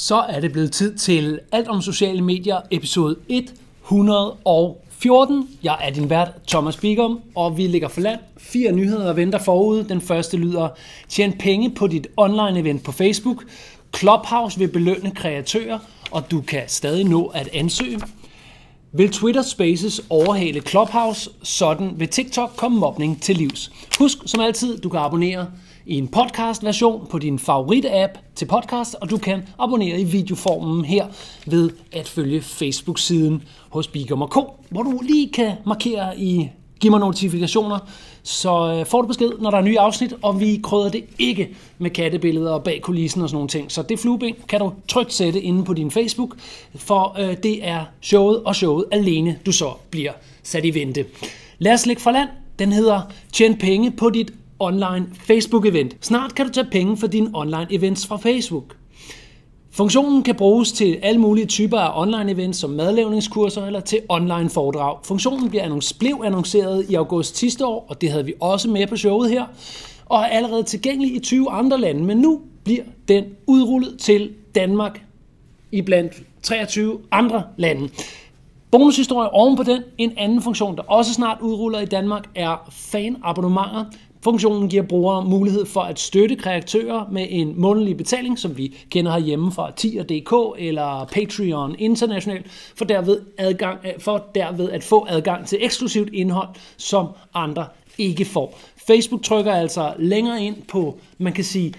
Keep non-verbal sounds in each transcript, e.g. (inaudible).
Så er det blevet tid til Alt om sociale medier, episode 114. Jeg er din vært, Thomas Bigum, og vi ligger for land. Fire nyheder venter forude. Den første lyder, tjen penge på dit online-event på Facebook. Clubhouse vil belønne kreatører, og du kan stadig nå at ansøge. Vil Twitter Spaces overhale Clubhouse, sådan vil TikTok komme mobning til livs. Husk som altid, du kan abonnere i en podcast-version på din favorit-app til podcast, og du kan abonnere i videoformen her ved at følge Facebook-siden hos Bigum.k, hvor du lige kan markere i Giv mig notifikationer, så øh, får du besked, når der er nye afsnit, og vi krydder det ikke med kattebilleder og bag kulissen og sådan nogle ting. Så det flueben kan du trygt sætte inde på din Facebook, for øh, det er showet og showet alene, du så bliver sat i vente. Lad os lægge for land. Den hedder Tjen penge på dit online Facebook-event. Snart kan du tage penge for dine online events fra Facebook. Funktionen kan bruges til alle mulige typer af online events som madlavningskurser eller til online foredrag. Funktionen bliver annonc- blev annonceret i august sidste år, og det havde vi også med på showet her, og er allerede tilgængelig i 20 andre lande, men nu bliver den udrullet til Danmark i blandt 23 andre lande. Bonushistorie oven på den. En anden funktion, der også snart udruller i Danmark, er fanabonnementer. Funktionen giver brugere mulighed for at støtte kreatører med en månedlig betaling, som vi kender herhjemme fra tier.dk eller Patreon internationalt, for derved, adgang, øh, for derved at få adgang til eksklusivt indhold, som andre ikke får. Facebook trykker altså længere ind på, man kan sige,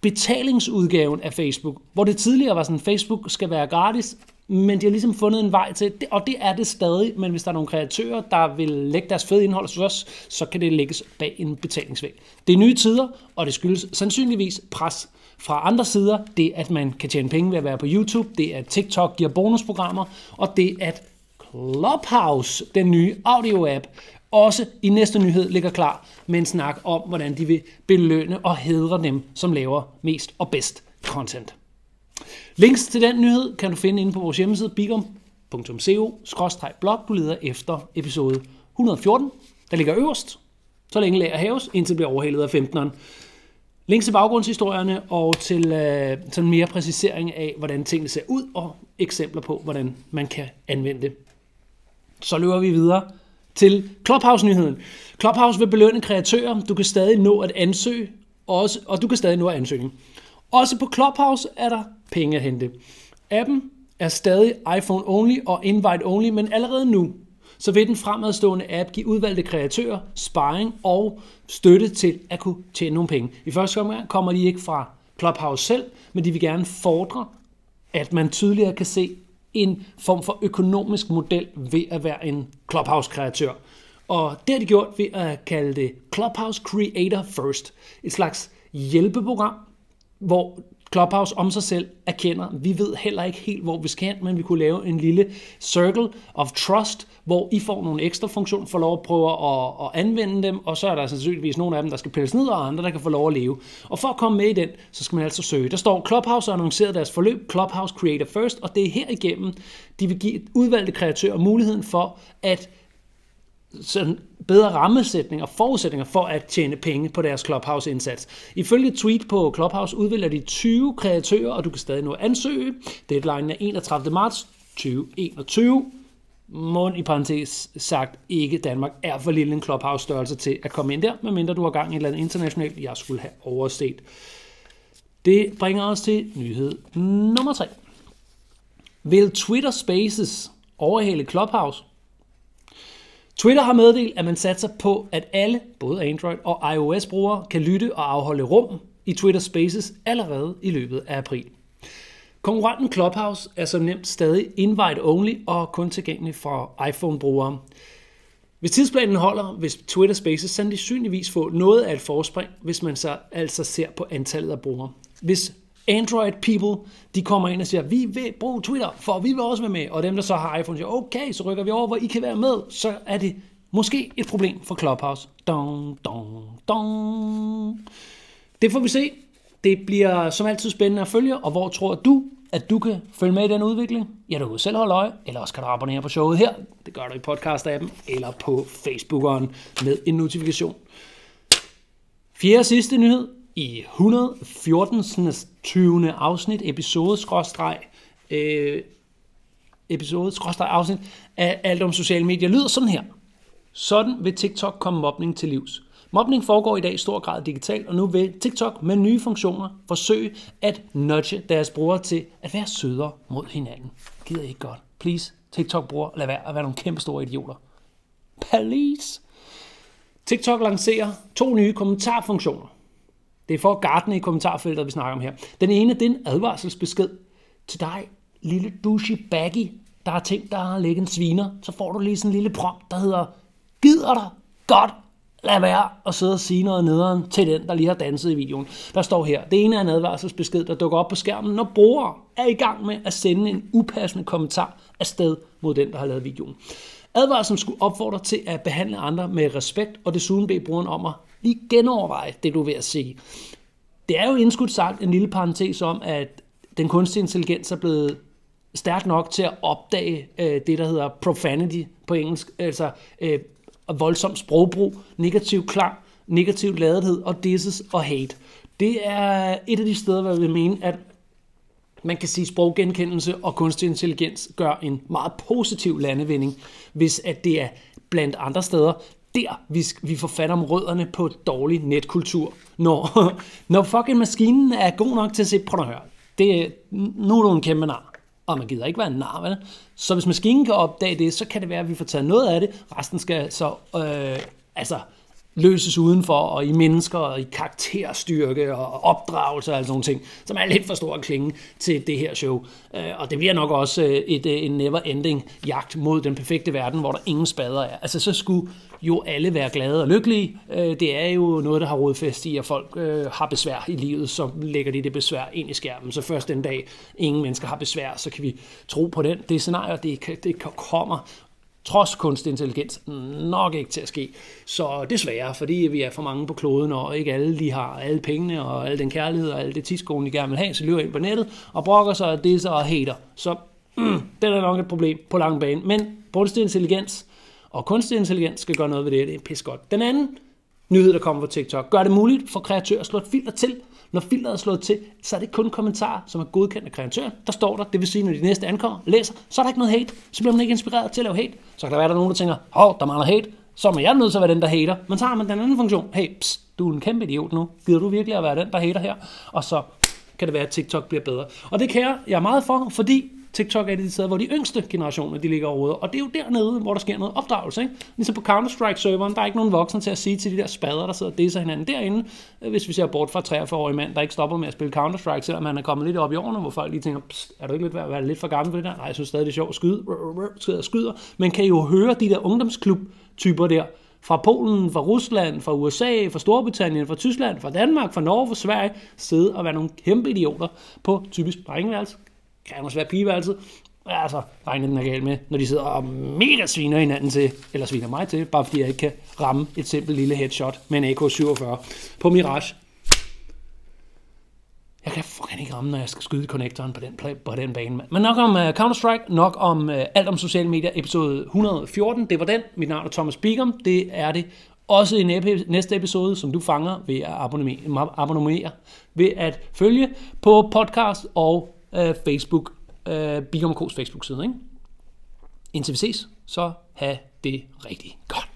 betalingsudgaven af Facebook, hvor det tidligere var sådan, Facebook skal være gratis, men de har ligesom fundet en vej til, det, og det er det stadig, men hvis der er nogle kreatører, der vil lægge deres fede indhold hos os, så kan det lægges bag en betalingsvæg. Det er nye tider, og det skyldes sandsynligvis pres fra andre sider. Det, at man kan tjene penge ved at være på YouTube, det at TikTok giver bonusprogrammer, og det at Clubhouse, den nye audio-app, også i næste nyhed ligger klar med en snak om, hvordan de vil belønne og hedre dem, som laver mest og bedst content. Links til den nyhed kan du finde inde på vores hjemmeside bigum.co-blog. Du leder efter episode 114, der ligger øverst, så længe lager haves, indtil det bliver overhalet af 15'eren. Links til baggrundshistorierne og til øh, sådan mere præcisering af, hvordan tingene ser ud, og eksempler på, hvordan man kan anvende det. Så løber vi videre til Clubhouse-nyheden. Clubhouse vil belønne kreatører. Du kan stadig nå at ansøge, også, og du kan stadig nå at ansøge. Også på Clubhouse er der penge at hente. Appen er stadig iPhone-only og invite-only, men allerede nu så vil den fremadstående app give udvalgte kreatører sparring og støtte til at kunne tjene nogle penge. I første omgang kommer de ikke fra Clubhouse selv, men de vil gerne fordre, at man tydeligere kan se en form for økonomisk model ved at være en Clubhouse-kreatør. Og det har de gjort ved at kalde det Clubhouse Creator First. Et slags hjælpeprogram, hvor Clubhouse om sig selv erkender, vi ved heller ikke helt, hvor vi skal men vi kunne lave en lille circle of trust, hvor I får nogle ekstra funktioner, får lov at prøve at, at anvende dem, og så er der sandsynligvis nogle af dem, der skal pilles ned, og andre, der kan få lov at leve. Og for at komme med i den, så skal man altså søge. Der står, Clubhouse har annonceret deres forløb, Clubhouse Creator First, og det er her igennem, de vil give udvalgte kreatører muligheden for at sådan bedre rammesætninger og forudsætninger for at tjene penge på deres Clubhouse-indsats. Ifølge et tweet på Clubhouse udvælger de 20 kreatører, og du kan stadig nå at ansøge. Deadline er 31. marts 2021. Mund i parentes sagt ikke Danmark er for lille en Clubhouse-størrelse til at komme ind der, medmindre du har gang i et eller andet internationalt, jeg skulle have overset. Det bringer os til nyhed nummer 3. Vil Twitter Spaces overhale Clubhouse? Twitter har meddelt, at man satser på, at alle, både Android og iOS-brugere, kan lytte og afholde rum i Twitter Spaces allerede i løbet af april. Konkurrenten Clubhouse er som nemt stadig invite-only og kun tilgængelig for iPhone-brugere. Hvis tidsplanen holder, vil Twitter Spaces sandsynligvis få noget af et forspring, hvis man så altså ser på antallet af brugere. Hvis Android people, de kommer ind og siger, vi vil bruge Twitter, for vi vil også være med. Og dem, der så har iPhone, siger, okay, så rykker vi over, hvor I kan være med. Så er det måske et problem for Clubhouse. Dong, dong, dong. Det får vi se. Det bliver som altid spændende at følge, og hvor tror du, at du kan følge med i den udvikling? Ja, du kan selv holde øje, eller også kan du abonnere på showet her. Det gør du i podcast-appen, eller på Facebookeren med en notifikation. Fjerde sidste nyhed i 114. 20. afsnit, episode skråstreg, øh, episode skråstreg afsnit af Alt om sociale medier lyder sådan her. Sådan vil TikTok komme mobning til livs. Mobning foregår i dag i stor grad digitalt, og nu vil TikTok med nye funktioner forsøge at nudge deres brugere til at være sødere mod hinanden. Gider I ikke godt? Please, TikTok-brugere, lad være at være nogle kæmpe store idioter. Please. TikTok lancerer to nye kommentarfunktioner. Det er for Gartner i kommentarfeltet, vi snakker om her. Den ene, det er en advarselsbesked til dig, lille douche baggy, der har tænkt dig at lægge en sviner. Så får du lige sådan en lille prompt, der hedder, gider dig godt lad være at sidde og sige noget nederen til den, der lige har danset i videoen. Der står her, det ene er en advarselsbesked, der dukker op på skærmen, når brugere er i gang med at sende en upassende kommentar afsted mod den, der har lavet videoen. Advarslen skulle opfordre til at behandle andre med respekt, og desuden bede brugeren om at lige genoverveje det, du er ved at sige. Det er jo indskudt sagt en lille parentes om, at den kunstige intelligens er blevet stærk nok til at opdage øh, det, der hedder profanity på engelsk, altså øh, voldsom sprogbrug, negativ klang, negativ ladethed og disses og hate. Det er et af de steder, hvor jeg vil mene, at man kan sige, at sproggenkendelse og kunstig intelligens gør en meget positiv landevinding, hvis at det er blandt andre steder, der vi, vi får fat om rødderne på dårlig netkultur. Når, (laughs) når fucking maskinen er god nok til at se, prøv at høre, det, nu er du en kæmpe nar og man gider ikke være en nar, vel? Så hvis maskinen kan opdage det, så kan det være, at vi får taget noget af det. Resten skal så øh, altså, løses udenfor, og i mennesker, og i karakterstyrke, og opdragelse og alt sådan ting, som er lidt for stor klinge til det her show. Øh, og det bliver nok også øh, et, øh, en never-ending jagt mod den perfekte verden, hvor der ingen spader er. Altså, så skulle jo alle være glade og lykkelige. Det er jo noget, der har rodfæst i, at folk har besvær i livet, så lægger de det besvær ind i skærmen. Så først den dag, ingen mennesker har besvær, så kan vi tro på den. Det scenarie, det, det kommer trods kunstig intelligens nok ikke til at ske. Så desværre, fordi vi er for mange på kloden, og ikke alle de har alle pengene og al den kærlighed og alt det tidskolen, de gerne vil have, så løber ind på nettet og brokker sig og det og hater. Så mm, det er nok et problem på lang bane. Men kunstig intelligens og kunstig intelligens skal gøre noget ved det. Det er pis godt. Den anden nyhed, der kommer fra TikTok, gør det muligt for kreatører at slå et filter til, når filteret er slået til, så er det kun kommentarer, som er godkendt af kreatøren. Der står der, det vil sige, når de næste ankommer, læser, så er der ikke noget hate. Så bliver man ikke inspireret til at lave hate. Så kan der være, der er nogen, der tænker, hov, der mangler hate. Så er jeg nødt til at være den, der hater. Men så har man den anden funktion. Hey, pst, du er en kæmpe idiot nu. Gider du virkelig at være den, der hater her? Og så kan det være, at TikTok bliver bedre. Og det kan jeg, jeg er meget for, fordi TikTok er det de steder, hvor de yngste generationer de ligger overhovedet. Og det er jo dernede, hvor der sker noget opdragelse. Ikke? Ligesom på Counter-Strike-serveren, der er ikke nogen voksne til at sige til de der spader, der sidder og disser hinanden derinde. Øh, hvis vi ser bort fra 43-årige mand, der ikke stopper med at spille Counter-Strike, selvom han er kommet lidt op i årene, hvor folk lige tænker, er du ikke lidt, være lidt for gammel for det der? Nej, jeg synes stadig, det er sjovt at skyde. Skyder, skyder. Man kan jo høre de der ungdomsklub-typer der, fra Polen, fra Rusland, fra USA, fra Storbritannien, fra Tyskland, fra Danmark, fra Norge, fra Sverige, sidde og være nogle kæmpe idioter på typisk drengeværelse, kan også være pigeværelset. Ja, altså, regner den er galt med, når de sidder og mega sviner hinanden til, eller sviner mig til, bare fordi jeg ikke kan ramme et simpelt lille headshot med en AK-47 på Mirage. Jeg kan fucking ikke ramme, når jeg skal skyde connectoren på den, på den bane. Men nok om uh, Counter-Strike, nok om uh, alt om sociale medier, episode 114. Det var den. Mit navn er Thomas Bigum. Det er det også i næste episode, som du fanger ved at abonnere, abonnere ved at følge på podcast og øh, Facebook, øh, Bigum K's Facebook-side. Ikke? Indtil vi ses, så have det rigtig godt.